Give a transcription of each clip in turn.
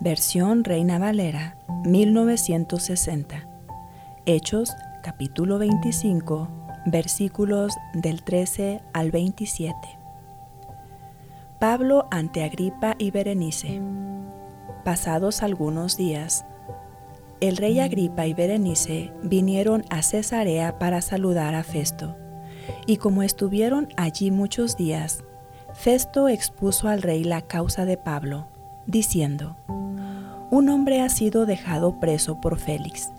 Versión Reina Valera, 1960. Hechos, capítulo 25, versículos del 13 al 27. Pablo ante Agripa y Berenice. Pasados algunos días, el rey Agripa y Berenice vinieron a Cesarea para saludar a Festo, y como estuvieron allí muchos días, Festo expuso al rey la causa de Pablo, diciendo, Un hombre ha sido dejado preso por Félix,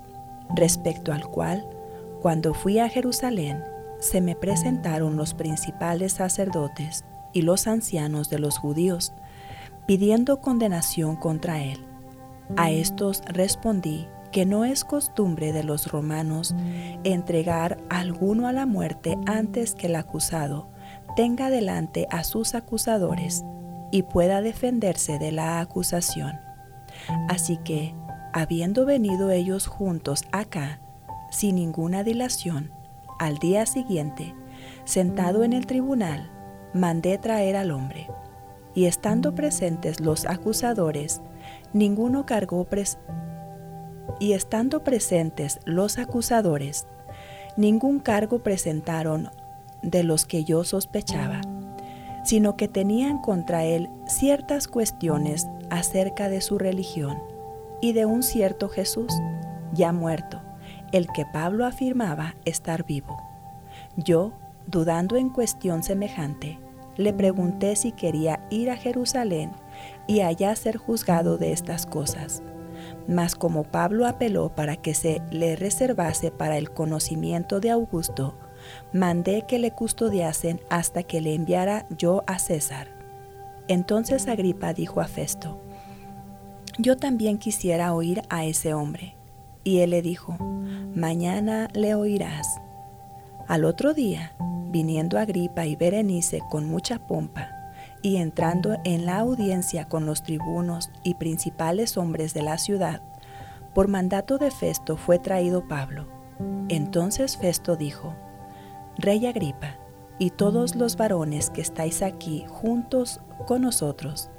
respecto al cual, cuando fui a Jerusalén, se me presentaron los principales sacerdotes y los ancianos de los judíos, pidiendo condenación contra él. A estos respondí que no es costumbre de los romanos entregar a alguno a la muerte antes que el acusado tenga delante a sus acusadores y pueda defenderse de la acusación. Así que, habiendo venido ellos juntos acá, sin ninguna dilación, al día siguiente, sentado en el tribunal, mandé traer al hombre. Y estando presentes los acusadores, ninguno cargó pres y estando presentes los acusadores, ningún cargo presentaron de los que yo sospechaba, sino que tenían contra él ciertas cuestiones acerca de su religión y de un cierto Jesús, ya muerto, el que Pablo afirmaba estar vivo. Yo, dudando en cuestión semejante, le pregunté si quería ir a Jerusalén y allá ser juzgado de estas cosas. Mas como Pablo apeló para que se le reservase para el conocimiento de Augusto, mandé que le custodiasen hasta que le enviara yo a César. Entonces Agripa dijo a Festo, yo también quisiera oír a ese hombre. Y él le dijo, mañana le oirás. Al otro día, viniendo Agripa y Berenice con mucha pompa, y entrando en la audiencia con los tribunos y principales hombres de la ciudad, por mandato de Festo fue traído Pablo. Entonces Festo dijo, Rey Agripa, y todos los varones que estáis aquí juntos con nosotros,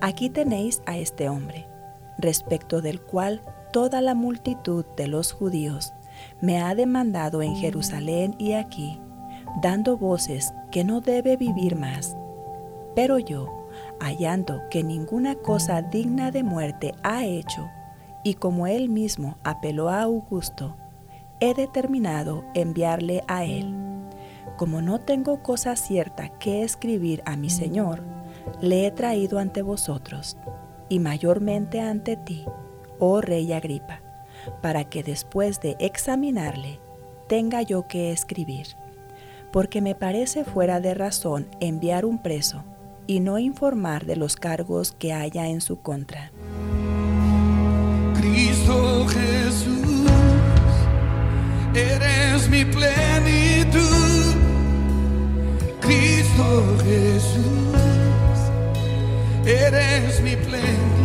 aquí tenéis a este hombre, respecto del cual toda la multitud de los judíos me ha demandado en Jerusalén y aquí, dando voces que no debe vivir más. Pero yo, hallando que ninguna cosa digna de muerte ha hecho, y como él mismo apeló a Augusto, he determinado enviarle a él como no tengo cosa cierta que escribir a mi Señor, le he traído ante vosotros, y mayormente ante ti, oh Rey Agripa, para que después de examinarle tenga yo que escribir, porque me parece fuera de razón enviar un preso y no informar de los cargos que haya en su contra. Cristo Jesús, eres mi plenitud Cristo Jesús, eres mi plenitud.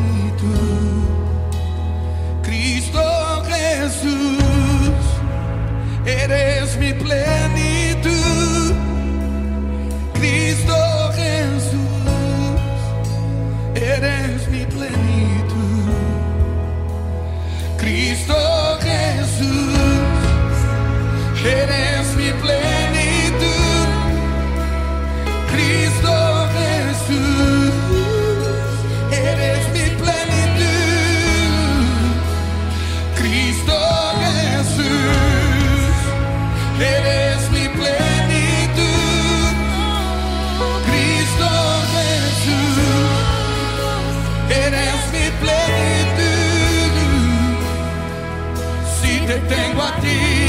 te tengo a ti,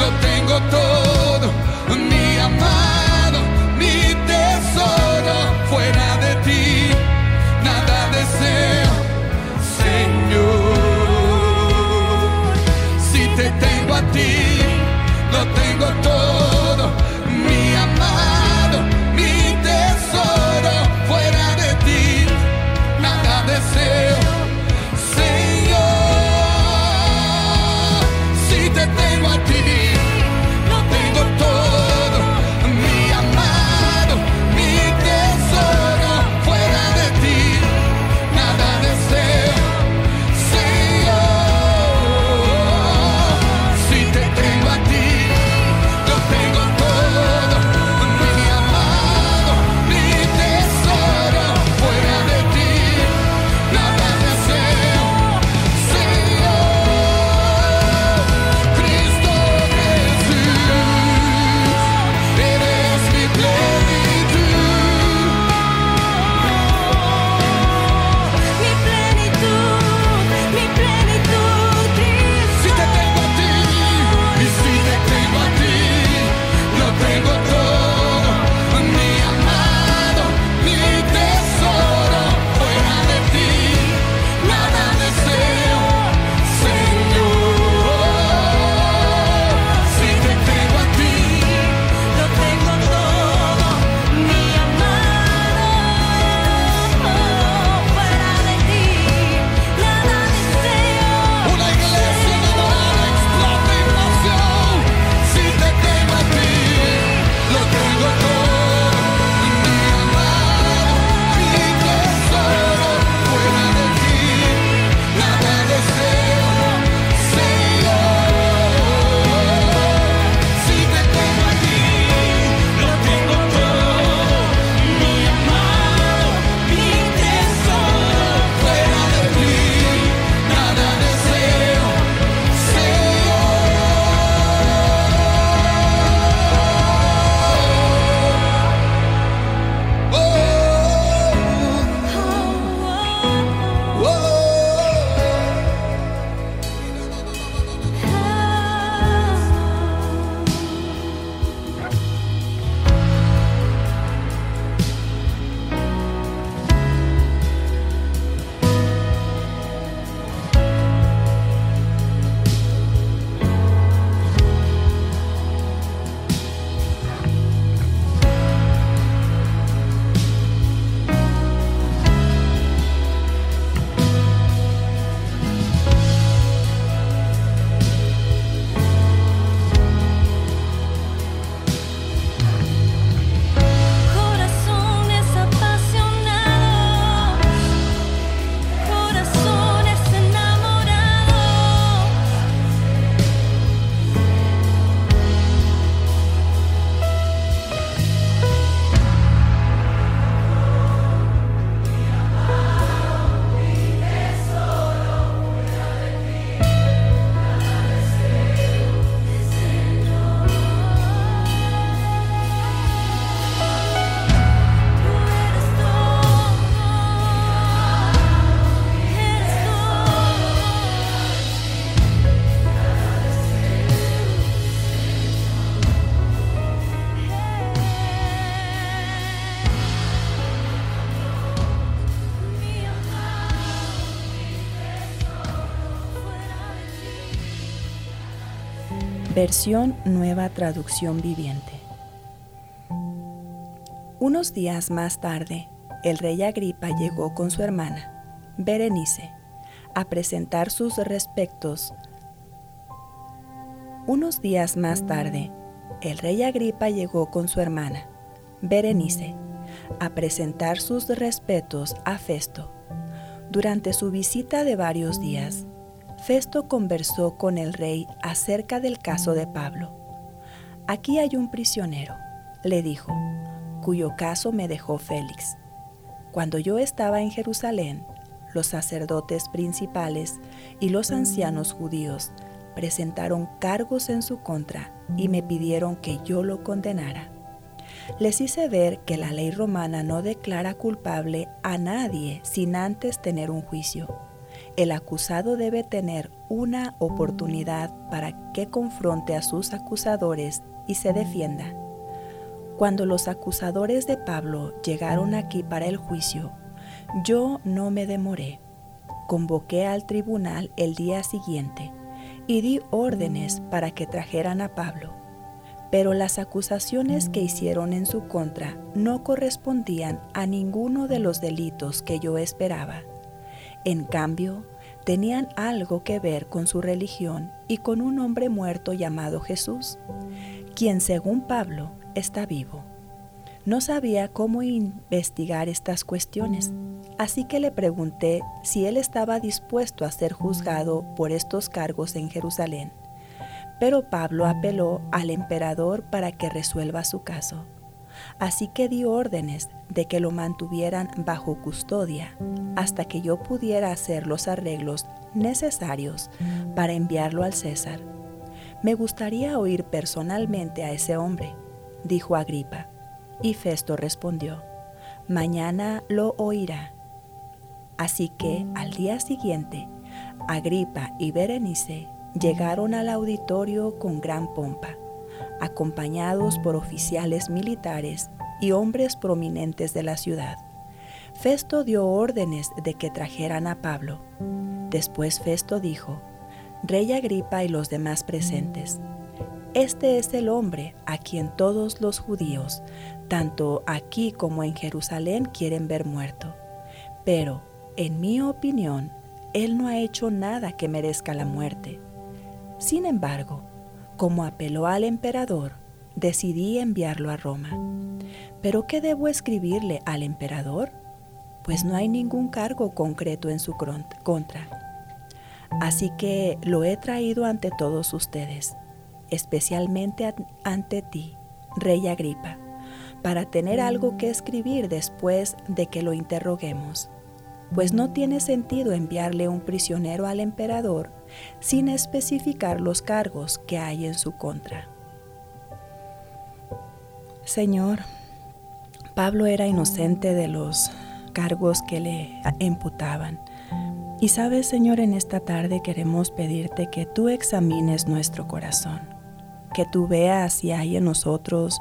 lo tengo todo, mi amado, mi tesoro, fuera de ti, nada deseo, Señor. Si te tengo a ti, lo tengo todo. Versión Nueva Traducción Viviente. Unos días más tarde, el rey Agripa llegó con su hermana, Berenice, a presentar sus respectos. Unos días más tarde, el rey Agripa llegó con su hermana, Berenice, a presentar sus respetos a Festo. Durante su visita de varios días, Festo conversó con el rey acerca del caso de Pablo. Aquí hay un prisionero, le dijo, cuyo caso me dejó Félix. Cuando yo estaba en Jerusalén, los sacerdotes principales y los ancianos judíos presentaron cargos en su contra y me pidieron que yo lo condenara. Les hice ver que la ley romana no declara culpable a nadie sin antes tener un juicio. El acusado debe tener una oportunidad para que confronte a sus acusadores y se defienda. Cuando los acusadores de Pablo llegaron aquí para el juicio, yo no me demoré. Convoqué al tribunal el día siguiente y di órdenes para que trajeran a Pablo. Pero las acusaciones que hicieron en su contra no correspondían a ninguno de los delitos que yo esperaba. En cambio, tenían algo que ver con su religión y con un hombre muerto llamado Jesús, quien según Pablo está vivo. No sabía cómo investigar estas cuestiones, así que le pregunté si él estaba dispuesto a ser juzgado por estos cargos en Jerusalén. Pero Pablo apeló al emperador para que resuelva su caso. Así que dio órdenes de que lo mantuvieran bajo custodia hasta que yo pudiera hacer los arreglos necesarios para enviarlo al César. Me gustaría oír personalmente a ese hombre, dijo Agripa. Y Festo respondió, mañana lo oirá. Así que al día siguiente, Agripa y Berenice llegaron al auditorio con gran pompa, acompañados por oficiales militares y hombres prominentes de la ciudad. Festo dio órdenes de que trajeran a Pablo. Después Festo dijo, Rey Agripa y los demás presentes, este es el hombre a quien todos los judíos, tanto aquí como en Jerusalén, quieren ver muerto. Pero, en mi opinión, él no ha hecho nada que merezca la muerte. Sin embargo, como apeló al emperador, decidí enviarlo a Roma. ¿Pero qué debo escribirle al emperador? Pues no hay ningún cargo concreto en su contra. Así que lo he traído ante todos ustedes especialmente ante ti, Rey Agripa, para tener algo que escribir después de que lo interroguemos, pues no tiene sentido enviarle un prisionero al emperador sin especificar los cargos que hay en su contra. Señor, Pablo era inocente de los cargos que le imputaban. Y sabes, Señor, en esta tarde queremos pedirte que tú examines nuestro corazón que tú veas si hay en nosotros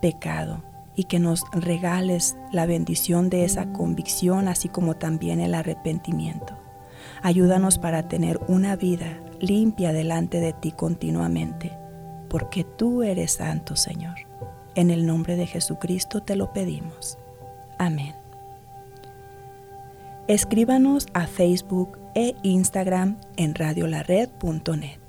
pecado y que nos regales la bendición de esa convicción, así como también el arrepentimiento. Ayúdanos para tener una vida limpia delante de ti continuamente, porque tú eres santo, Señor. En el nombre de Jesucristo te lo pedimos. Amén. Escríbanos a Facebook e Instagram en radiolared.net.